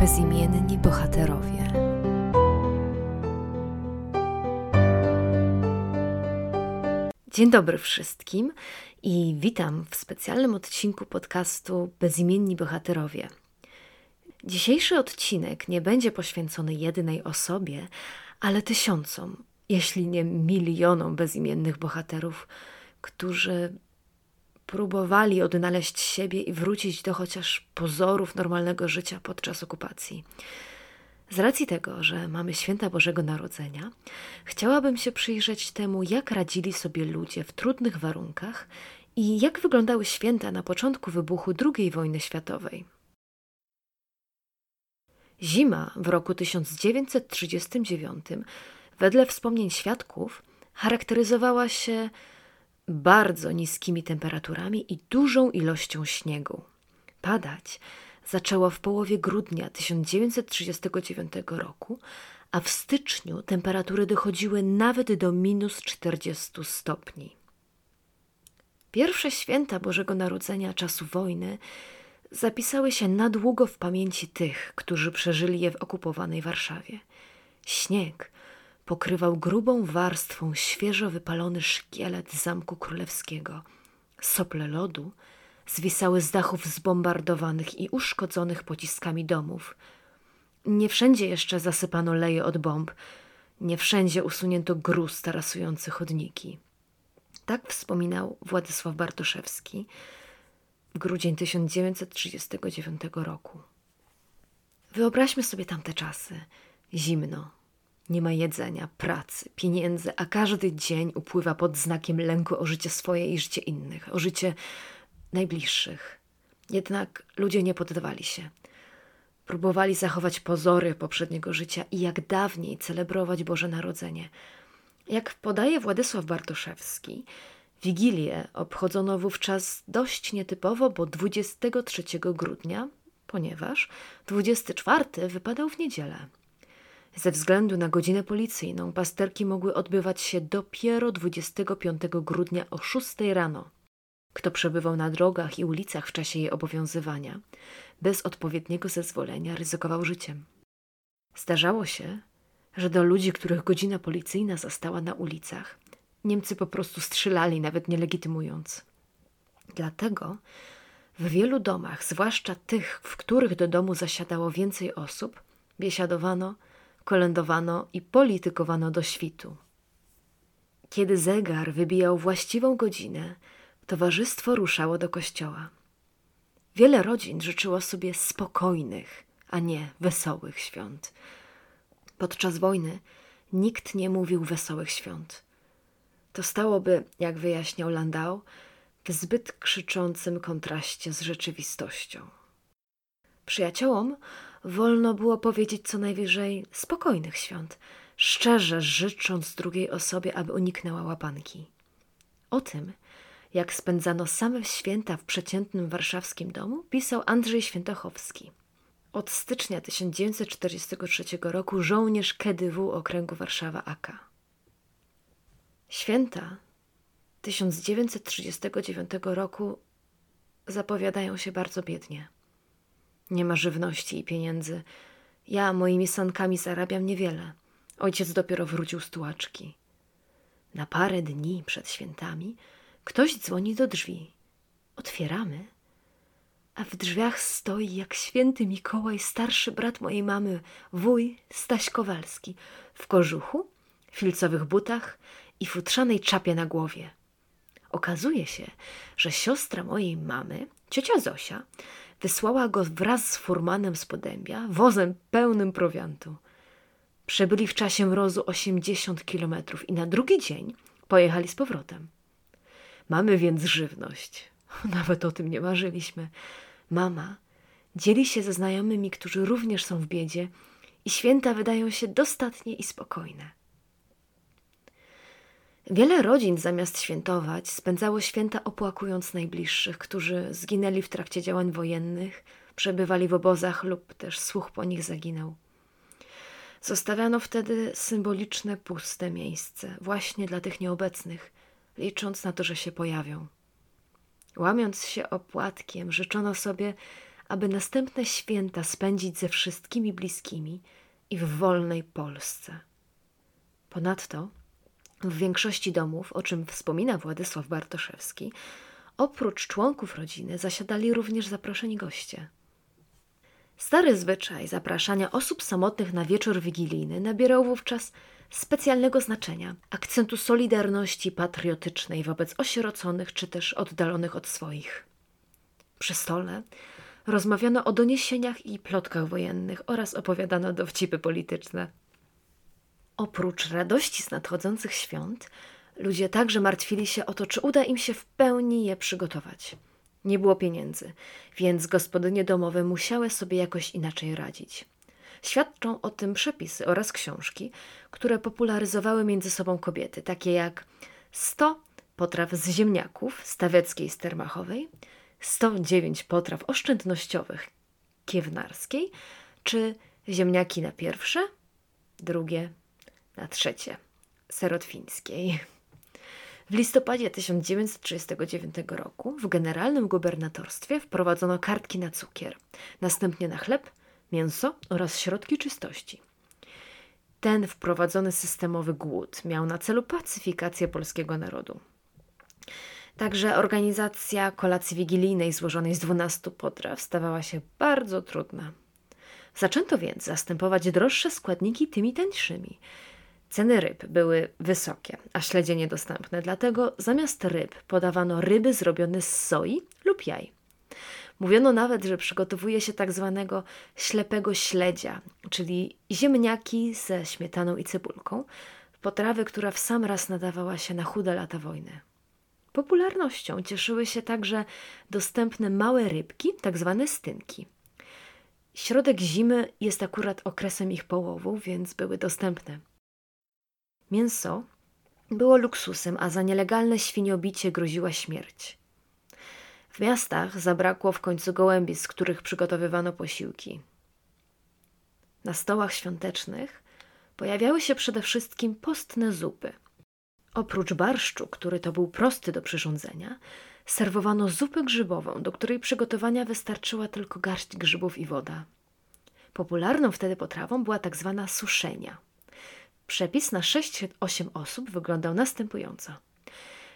bezimienni bohaterowie. Dzień dobry wszystkim i witam w specjalnym odcinku podcastu Bezimienni Bohaterowie. Dzisiejszy odcinek nie będzie poświęcony jedynej osobie, ale tysiącom, jeśli nie milionom bezimiennych bohaterów, którzy próbowali odnaleźć siebie i wrócić do chociaż pozorów normalnego życia podczas okupacji. Z racji tego, że mamy święta Bożego Narodzenia, chciałabym się przyjrzeć temu, jak radzili sobie ludzie w trudnych warunkach i jak wyglądały święta na początku wybuchu II wojny światowej. Zima w roku 1939, wedle wspomnień świadków, charakteryzowała się bardzo niskimi temperaturami i dużą ilością śniegu. Padać zaczęło w połowie grudnia 1939 roku, a w styczniu temperatury dochodziły nawet do minus 40 stopni. Pierwsze święta Bożego Narodzenia czasu wojny zapisały się na długo w pamięci tych, którzy przeżyli je w okupowanej Warszawie. Śnieg pokrywał grubą warstwą świeżo wypalony szkielet Zamku Królewskiego. Sople lodu zwisały z dachów zbombardowanych i uszkodzonych pociskami domów. Nie wszędzie jeszcze zasypano leje od bomb, nie wszędzie usunięto gruz tarasujący chodniki. Tak wspominał Władysław Bartoszewski w grudzień 1939 roku. Wyobraźmy sobie tamte czasy. Zimno, nie ma jedzenia, pracy, pieniędzy, a każdy dzień upływa pod znakiem lęku o życie swoje i życie innych, o życie najbliższych. Jednak ludzie nie poddawali się. Próbowali zachować pozory poprzedniego życia i jak dawniej celebrować Boże Narodzenie. Jak podaje Władysław Bartoszewski, Wigilię obchodzono wówczas dość nietypowo, bo 23 grudnia, ponieważ 24 wypadał w niedzielę. Ze względu na godzinę policyjną pasterki mogły odbywać się dopiero 25 grudnia o 6 rano. Kto przebywał na drogach i ulicach w czasie jej obowiązywania, bez odpowiedniego zezwolenia ryzykował życiem. Zdarzało się, że do ludzi, których godzina policyjna zastała na ulicach, Niemcy po prostu strzelali, nawet nie legitymując. Dlatego w wielu domach, zwłaszcza tych, w których do domu zasiadało więcej osób, biesiadowano kolędowano i politykowano do świtu. Kiedy zegar wybijał właściwą godzinę, towarzystwo ruszało do kościoła. Wiele rodzin życzyło sobie spokojnych, a nie wesołych świąt. Podczas wojny nikt nie mówił wesołych świąt. To stałoby, jak wyjaśniał Landau, w zbyt krzyczącym kontraście z rzeczywistością. Przyjaciołom wolno było powiedzieć co najwyżej spokojnych świąt, szczerze życząc drugiej osobie, aby uniknęła łapanki. O tym, jak spędzano same święta w przeciętnym warszawskim domu, pisał Andrzej Świętochowski. Od stycznia 1943 roku żołnierz KDW okręgu Warszawa AK. Święta 1939 roku zapowiadają się bardzo biednie. Nie ma żywności i pieniędzy. Ja moimi sankami zarabiam niewiele. Ojciec dopiero wrócił z tułaczki. Na parę dni przed świętami ktoś dzwoni do drzwi. Otwieramy, a w drzwiach stoi jak święty Mikołaj, starszy brat mojej mamy, wuj Staś Kowalski, w kożuchu, filcowych butach i futrzanej czapie na głowie. Okazuje się, że siostra mojej mamy, ciocia Zosia, wysłała go wraz z furmanem z Podębia, wozem pełnym prowiantu. Przebyli w czasie mrozu 80 kilometrów i na drugi dzień pojechali z powrotem. Mamy więc żywność. Nawet o tym nie marzyliśmy. Mama dzieli się ze znajomymi, którzy również są w biedzie i święta wydają się dostatnie i spokojne. Wiele rodzin zamiast świętować spędzało święta opłakując najbliższych, którzy zginęli w trakcie działań wojennych, przebywali w obozach lub też słuch po nich zaginął. Zostawiano wtedy symboliczne, puste miejsce, właśnie dla tych nieobecnych, licząc na to, że się pojawią. Łamiąc się opłatkiem, życzono sobie, aby następne święta spędzić ze wszystkimi bliskimi i w wolnej Polsce. Ponadto w większości domów, o czym wspomina Władysław Bartoszewski, oprócz członków rodziny zasiadali również zaproszeni goście. Stary zwyczaj zapraszania osób samotnych na wieczór wigilijny nabierał wówczas specjalnego znaczenia, akcentu solidarności patriotycznej wobec osieroconych czy też oddalonych od swoich. Przy stole rozmawiano o doniesieniach i plotkach wojennych oraz opowiadano dowcipy polityczne. Oprócz radości z nadchodzących świąt, ludzie także martwili się o to, czy uda im się w pełni je przygotować. Nie było pieniędzy, więc gospodynie domowe musiały sobie jakoś inaczej radzić. Świadczą o tym przepisy oraz książki, które popularyzowały między sobą kobiety, takie jak 100 potraw z ziemniaków stawieckiej stermachowej, 109 potraw oszczędnościowych kiewnarskiej, czy ziemniaki na pierwsze, drugie, na trzecie, serotwińskiej. W listopadzie 1939 roku w generalnym gubernatorstwie wprowadzono kartki na cukier, następnie na chleb, mięso oraz środki czystości. Ten wprowadzony systemowy głód miał na celu pacyfikację polskiego narodu. Także organizacja kolacji wigilijnej złożonej z 12 potraw stawała się bardzo trudna. Zaczęto więc zastępować droższe składniki tymi tańszymi. Ceny ryb były wysokie, a śledzie niedostępne, dlatego zamiast ryb podawano ryby zrobione z soi lub jaj. Mówiono nawet, że przygotowuje się tak zwanego ślepego śledzia, czyli ziemniaki ze śmietaną i cebulką, potrawy, która w sam raz nadawała się na chude lata wojny. Popularnością cieszyły się także dostępne małe rybki, tak zwane stynki. Środek zimy jest akurat okresem ich połowu, więc były dostępne. Mięso było luksusem, a za nielegalne świniobicie groziła śmierć. W miastach zabrakło w końcu gołębi, z których przygotowywano posiłki. Na stołach świątecznych pojawiały się przede wszystkim postne zupy. Oprócz barszczu, który to był prosty do przyrządzenia, serwowano zupę grzybową, do której przygotowania wystarczyła tylko garść grzybów i woda. Popularną wtedy potrawą była tak zwana suszenia. Przepis na 6-8 osób wyglądał następująco.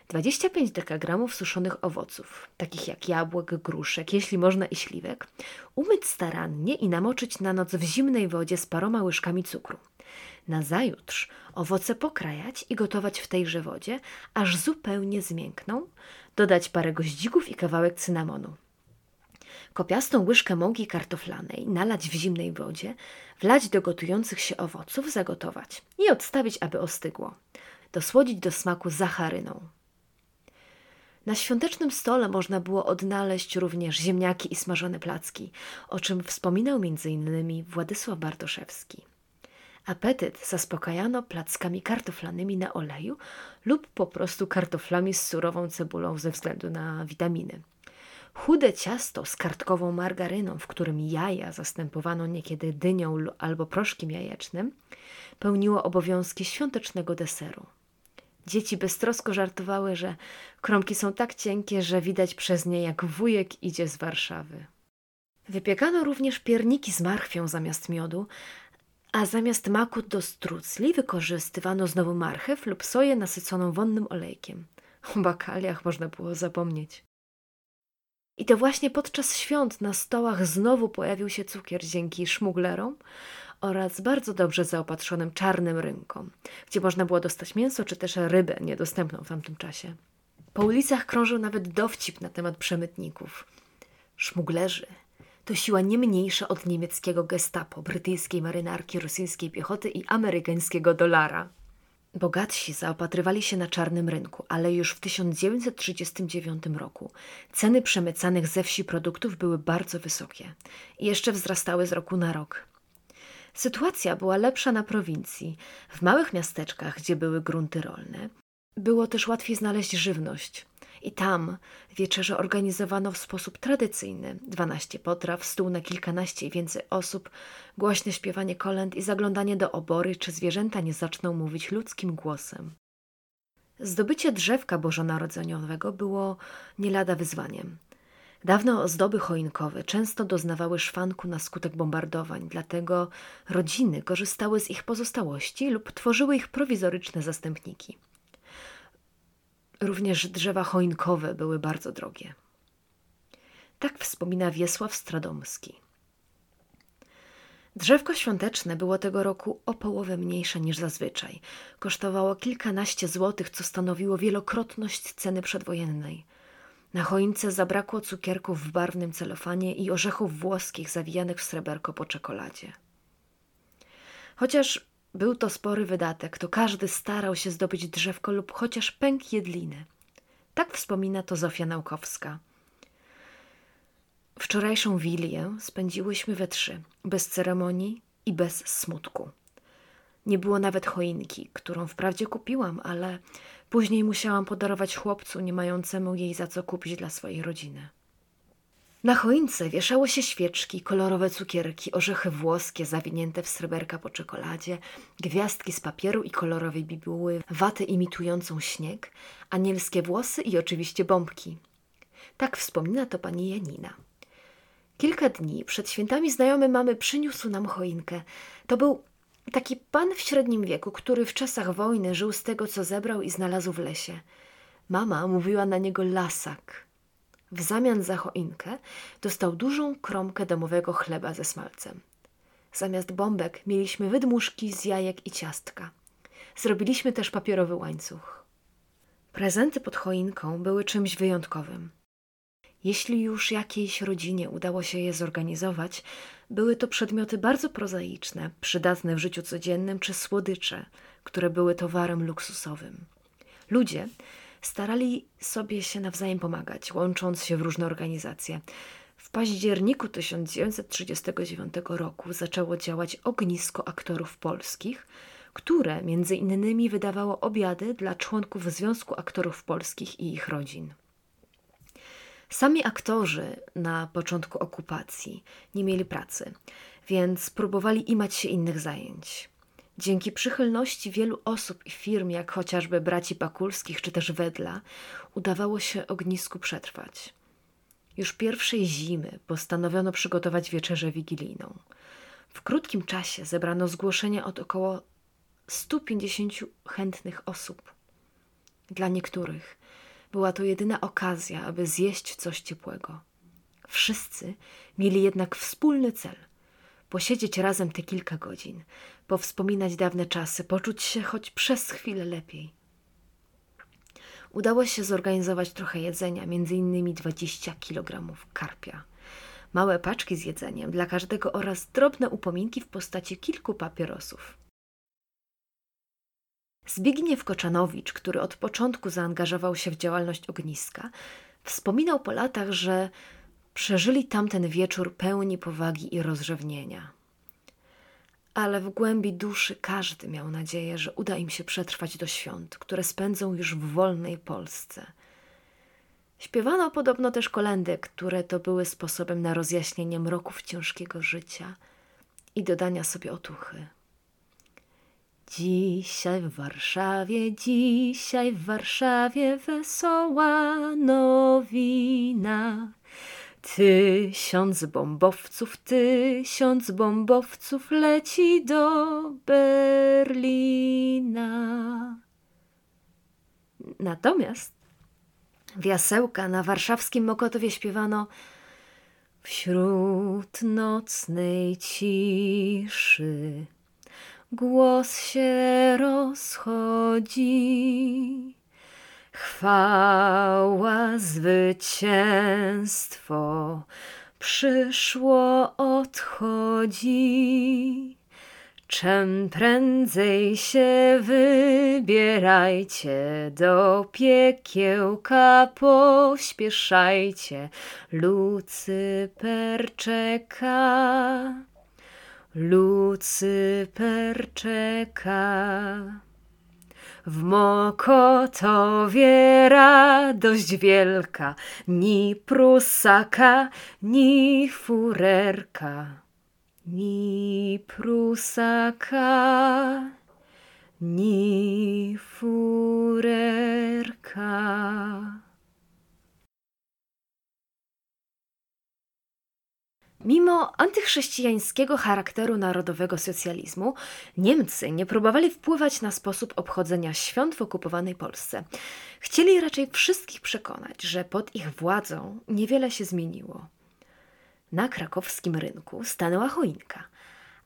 25 dekagramów suszonych owoców, takich jak jabłek, gruszek, jeśli można i śliwek, umyć starannie i namoczyć na noc w zimnej wodzie z paroma łyżkami cukru. Nazajutrz owoce pokrajać i gotować w tejże wodzie, aż zupełnie zmiękną, dodać parę goździków i kawałek cynamonu. Kopiastą łyżkę mąki kartoflanej nalać w zimnej wodzie, wlać do gotujących się owoców, zagotować i odstawić, aby ostygło. Dosłodzić do smaku zacharyną. Na świątecznym stole można było odnaleźć również ziemniaki i smażone placki, o czym wspominał m.in. Władysław Bartoszewski. Apetyt zaspokajano plackami kartoflanymi na oleju lub po prostu kartoflami z surową cebulą ze względu na witaminy. Chude ciasto z kartkową margaryną, w którym jaja zastępowano niekiedy dynią albo proszkiem jajecznym, pełniło obowiązki świątecznego deseru. Dzieci beztrosko żartowały, że kromki są tak cienkie, że widać przez nie, jak wujek idzie z Warszawy. Wypiekano również pierniki z marchwią zamiast miodu, a zamiast maku do strucli wykorzystywano znowu marchew lub soję nasyconą wonnym olejkiem. O bakaliach można było zapomnieć. I to właśnie podczas świąt na stołach znowu pojawił się cukier dzięki szmuglerom oraz bardzo dobrze zaopatrzonym czarnym rynkom, gdzie można było dostać mięso czy też rybę niedostępną w tamtym czasie. Po ulicach krążył nawet dowcip na temat przemytników. Szmuglerzy to siła nie mniejsza od niemieckiego gestapo, brytyjskiej marynarki, rosyjskiej piechoty i amerykańskiego dolara. Bogatsi zaopatrywali się na czarnym rynku, ale już w 1939 roku ceny przemycanych ze wsi produktów były bardzo wysokie i jeszcze wzrastały z roku na rok. Sytuacja była lepsza na prowincji, w małych miasteczkach, gdzie były grunty rolne. Było też łatwiej znaleźć żywność. I tam wieczerze organizowano w sposób tradycyjny. Dwanaście potraw, stół na kilkanaście i więcej osób, głośne śpiewanie kolęd i zaglądanie do obory, czy zwierzęta nie zaczną mówić ludzkim głosem. Zdobycie drzewka bożonarodzeniowego było nie lada wyzwaniem. Dawne ozdoby choinkowe często doznawały szwanku na skutek bombardowań, dlatego rodziny korzystały z ich pozostałości lub tworzyły ich prowizoryczne zastępniki. Również drzewa choinkowe były bardzo drogie. Tak wspomina Wiesław Stradomski. Drzewko świąteczne było tego roku o połowę mniejsze niż zazwyczaj. Kosztowało kilkanaście złotych, co stanowiło wielokrotność ceny przedwojennej. Na choince zabrakło cukierków w barwnym celofanie i orzechów włoskich zawijanych w sreberko po czekoladzie. Chociaż był to spory wydatek, to każdy starał się zdobyć drzewko lub chociaż pęk jedliny. Tak wspomina to Zofia Naukowska. Wczorajszą wilię spędziłyśmy we trzy, bez ceremonii i bez smutku. Nie było nawet choinki, którą wprawdzie kupiłam, ale później musiałam podarować chłopcu, nie mającemu jej za co kupić dla swojej rodziny. Na choince wieszało się świeczki, kolorowe cukierki, orzechy włoskie zawinięte w sreberka po czekoladzie, gwiazdki z papieru i kolorowej bibuły, watę imitującą śnieg, anielskie włosy i oczywiście bombki. Tak wspomina to pani Janina. Kilka dni przed świętami znajomy mamy przyniósł nam choinkę. To był taki pan w średnim wieku, który w czasach wojny żył z tego, co zebrał i znalazł w lesie. Mama mówiła na niego lasak. W zamian za choinkę dostał dużą kromkę domowego chleba ze smalcem. Zamiast bombek mieliśmy wydmuszki z jajek i ciastka. Zrobiliśmy też papierowy łańcuch. Prezenty pod choinką były czymś wyjątkowym. Jeśli już jakiejś rodzinie udało się je zorganizować, były to przedmioty bardzo prozaiczne, przydatne w życiu codziennym, czy słodycze, które były towarem luksusowym. Ludzie starali sobie się nawzajem pomagać, łącząc się w różne organizacje. W październiku 1939 roku zaczęło działać ognisko aktorów polskich, które między innymi wydawało obiady dla członków Związku Aktorów Polskich i ich rodzin. Sami aktorzy na początku okupacji nie mieli pracy, więc próbowali imać się innych zajęć. Dzięki przychylności wielu osób i firm, jak chociażby braci Pakulskich czy też Wedla, udawało się ognisku przetrwać. Już pierwszej zimy postanowiono przygotować wieczerzę wigilijną. W krótkim czasie zebrano zgłoszenia od około 150 chętnych osób. Dla niektórych była to jedyna okazja, aby zjeść coś ciepłego. Wszyscy mieli jednak wspólny cel posiedzieć razem te kilka godzin, powspominać dawne czasy, poczuć się choć przez chwilę lepiej. Udało się zorganizować trochę jedzenia, między innymi 20 kg karpia, małe paczki z jedzeniem dla każdego oraz drobne upominki w postaci kilku papierosów. Zbigniew Koczanowicz, który od początku zaangażował się w działalność ogniska, wspominał po latach, że przeżyli tamten wieczór pełni powagi i rozrzewnienia. Ale w głębi duszy każdy miał nadzieję, że uda im się przetrwać do świąt, które spędzą już w wolnej Polsce. Śpiewano podobno też kolendy, które to były sposobem na rozjaśnienie mroków ciężkiego życia i dodania sobie otuchy. Dzisiaj w Warszawie, dzisiaj w Warszawie wesoła nowina. Tysiąc bombowców, tysiąc bombowców leci do Berlina. Natomiast w jasełka na warszawskim Mokotowie śpiewano Wśród nocnej ciszy głos się rozchodzi. Chwała, zwycięstwo przyszło, odchodzi. Czem prędzej się wybierajcie do piekiełka, pośpieszajcie, Lucyper czeka. Lucyper czeka. W Mokotowie radość wielka, ni prusaka, ni furerka, ni prusaka, ni furerka. Mimo antychrześcijańskiego charakteru narodowego socjalizmu, Niemcy nie próbowali wpływać na sposób obchodzenia świąt w okupowanej Polsce. Chcieli raczej wszystkich przekonać, że pod ich władzą niewiele się zmieniło. Na krakowskim rynku stanęła choinka,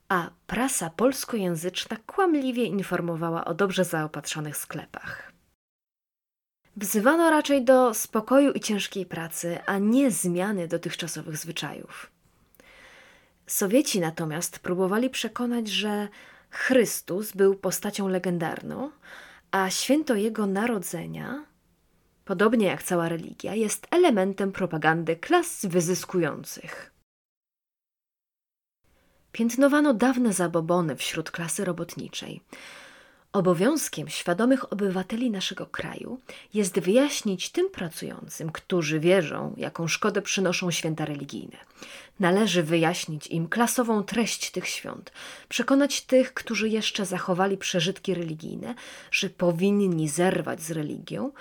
a prasa polskojęzyczna kłamliwie informowała o dobrze zaopatrzonych sklepach. Wzywano raczej do spokoju i ciężkiej pracy, a nie zmiany dotychczasowych zwyczajów. Sowieci natomiast próbowali przekonać, że Chrystus był postacią legendarną, a święto Jego Narodzenia, podobnie jak cała religia, jest elementem propagandy klas wyzyskujących. Piętnowano dawne zabobony wśród klasy robotniczej – Obowiązkiem świadomych obywateli naszego kraju jest wyjaśnić tym pracującym, którzy wierzą, jaką szkodę przynoszą święta religijne. Należy wyjaśnić im klasową treść tych świąt, przekonać tych, którzy jeszcze zachowali przeżytki religijne, że powinni zerwać z religią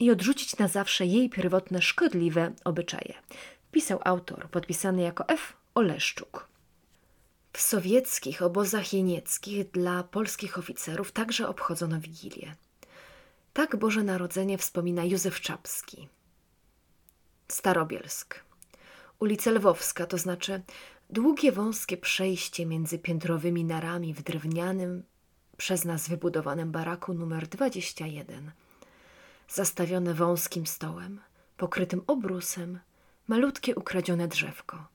i odrzucić na zawsze jej pierwotne szkodliwe obyczaje. Pisał autor podpisany jako F. Oleszczuk. W sowieckich obozach jenieckich dla polskich oficerów także obchodzono Wigilię. Tak Boże Narodzenie wspomina Józef Czapski. Starobielsk. Ulica Lwowska, to znaczy długie, wąskie przejście między piętrowymi narami w drewnianym, przez nas wybudowanym baraku numer 21. Zastawione wąskim stołem, pokrytym obrusem, malutkie ukradzione drzewko –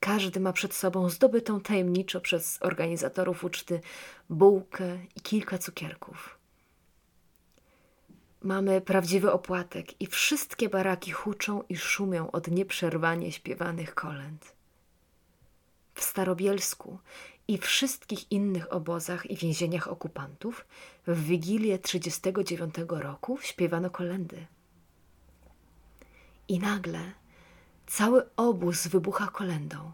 każdy ma przed sobą zdobytą tajemniczo przez organizatorów uczty bułkę i kilka cukierków. Mamy prawdziwy opłatek i wszystkie baraki huczą i szumią od nieprzerwanie śpiewanych kolęd. W Starobielsku i wszystkich innych obozach i więzieniach okupantów w Wigilię 39 roku śpiewano kolendy. I nagle Cały obóz wybucha kolendą.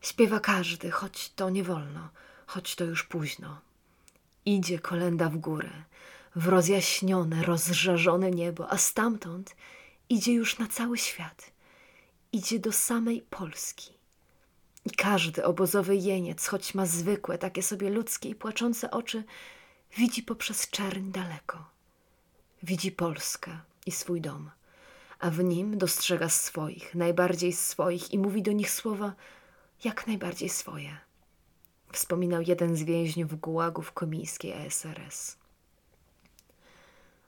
Śpiewa każdy, choć to nie wolno, choć to już późno. Idzie kolenda w górę, w rozjaśnione, rozżarzone niebo, a stamtąd idzie już na cały świat. Idzie do samej Polski. I każdy obozowy jeniec, choć ma zwykłe, takie sobie ludzkie i płaczące oczy, widzi poprzez czerń daleko. Widzi Polskę i swój dom a w nim dostrzega swoich, najbardziej swoich i mówi do nich słowa jak najbardziej swoje. Wspominał jeden z więźniów gułagów komijskiej ASRS.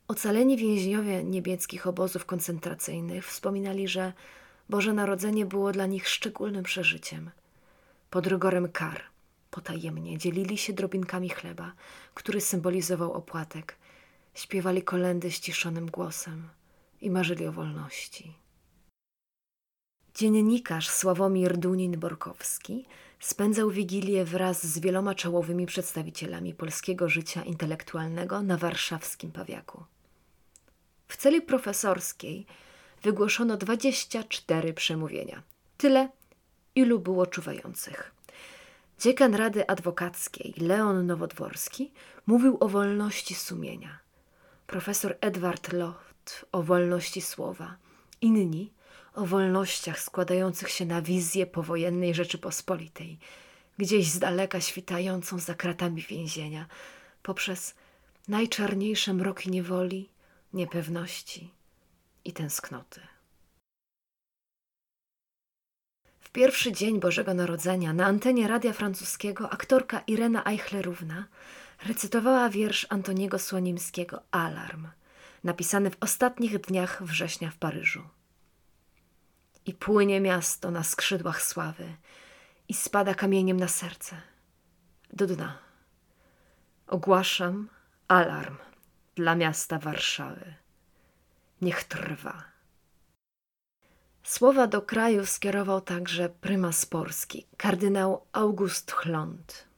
Ocaleni więźniowie niemieckich obozów koncentracyjnych wspominali, że Boże Narodzenie było dla nich szczególnym przeżyciem. Pod rygorem kar, potajemnie dzielili się drobinkami chleba, który symbolizował opłatek. Śpiewali kolendy ściszonym głosem i marzyli o wolności. Dziennikarz Sławomir Dunin-Borkowski spędzał Wigilię wraz z wieloma czołowymi przedstawicielami polskiego życia intelektualnego na warszawskim Pawiaku. W celi profesorskiej wygłoszono 24 przemówienia. Tyle, ilu było czuwających. Dziekan Rady Adwokackiej Leon Nowodworski mówił o wolności sumienia. Profesor Edward O wolności słowa, inni o wolnościach składających się na wizję powojennej Rzeczypospolitej, gdzieś z daleka świtającą za kratami więzienia, poprzez najczarniejsze mroki niewoli, niepewności i tęsknoty. W pierwszy dzień Bożego Narodzenia na antenie radia francuskiego aktorka Irena Eichlerówna recytowała wiersz Antoniego Słonimskiego Alarm – napisany w ostatnich dniach września w Paryżu. I płynie miasto na skrzydłach sławy i spada kamieniem na serce, do dna. Ogłaszam alarm dla miasta Warszawy. Niech trwa. Słowa do kraju skierował także prymas Polski, kardynał August Chlont.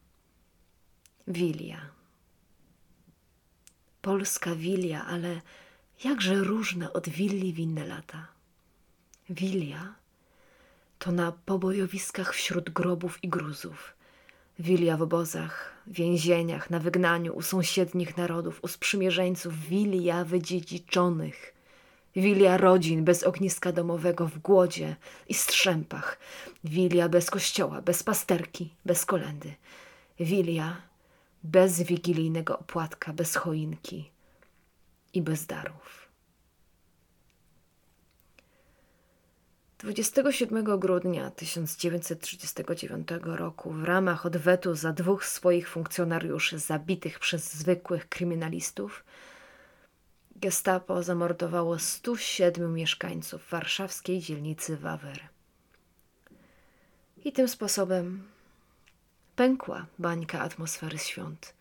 Wilia polska wilia, ale jakże różna od willi w inne lata. Wilia to na pobojowiskach wśród grobów i gruzów. Wilia w obozach, więzieniach, na wygnaniu u sąsiednich narodów, u sprzymierzeńców, wilia wydziedziczonych. Wilia rodzin bez ogniska domowego w głodzie i strzępach. Wilia bez kościoła, bez pasterki, bez kolendy. Wilia bez wigilijnego opłatka, bez choinki i bez darów. 27 grudnia 1939 roku w ramach odwetu za dwóch swoich funkcjonariuszy zabitych przez zwykłych kryminalistów Gestapo zamordowało 107 mieszkańców warszawskiej dzielnicy Wawer. I tym sposobem pękła bańka atmosfery świąt,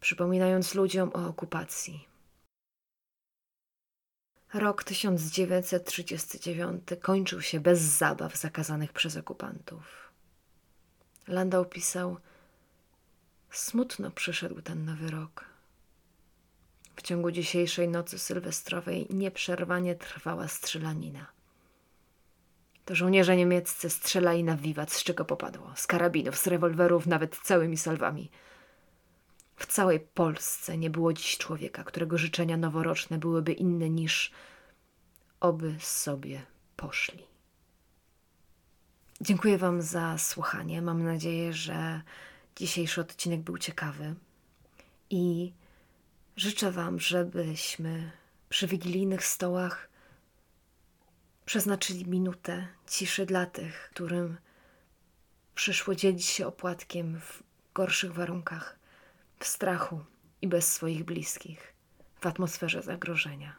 przypominając ludziom o okupacji. Rok 1939 kończył się bez zabaw zakazanych przez okupantów. Landau pisał: Smutno przyszedł ten nowy rok. W ciągu dzisiejszej nocy sylwestrowej nieprzerwanie trwała strzelanina. To żołnierze niemieccy strzelali na wiwat, z czego popadło. Z karabinów, z rewolwerów, nawet całymi salwami. W całej Polsce nie było dziś człowieka, którego życzenia noworoczne byłyby inne niż oby sobie poszli. Dziękuję Wam za słuchanie. Mam nadzieję, że dzisiejszy odcinek był ciekawy i Życzę Wam, żebyśmy przy wigilijnych stołach przeznaczyli minutę ciszy dla tych, którym przyszło dzielić się opłatkiem w gorszych warunkach, w strachu i bez swoich bliskich, w atmosferze zagrożenia.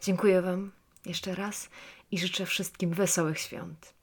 Dziękuję Wam jeszcze raz i życzę wszystkim wesołych świąt.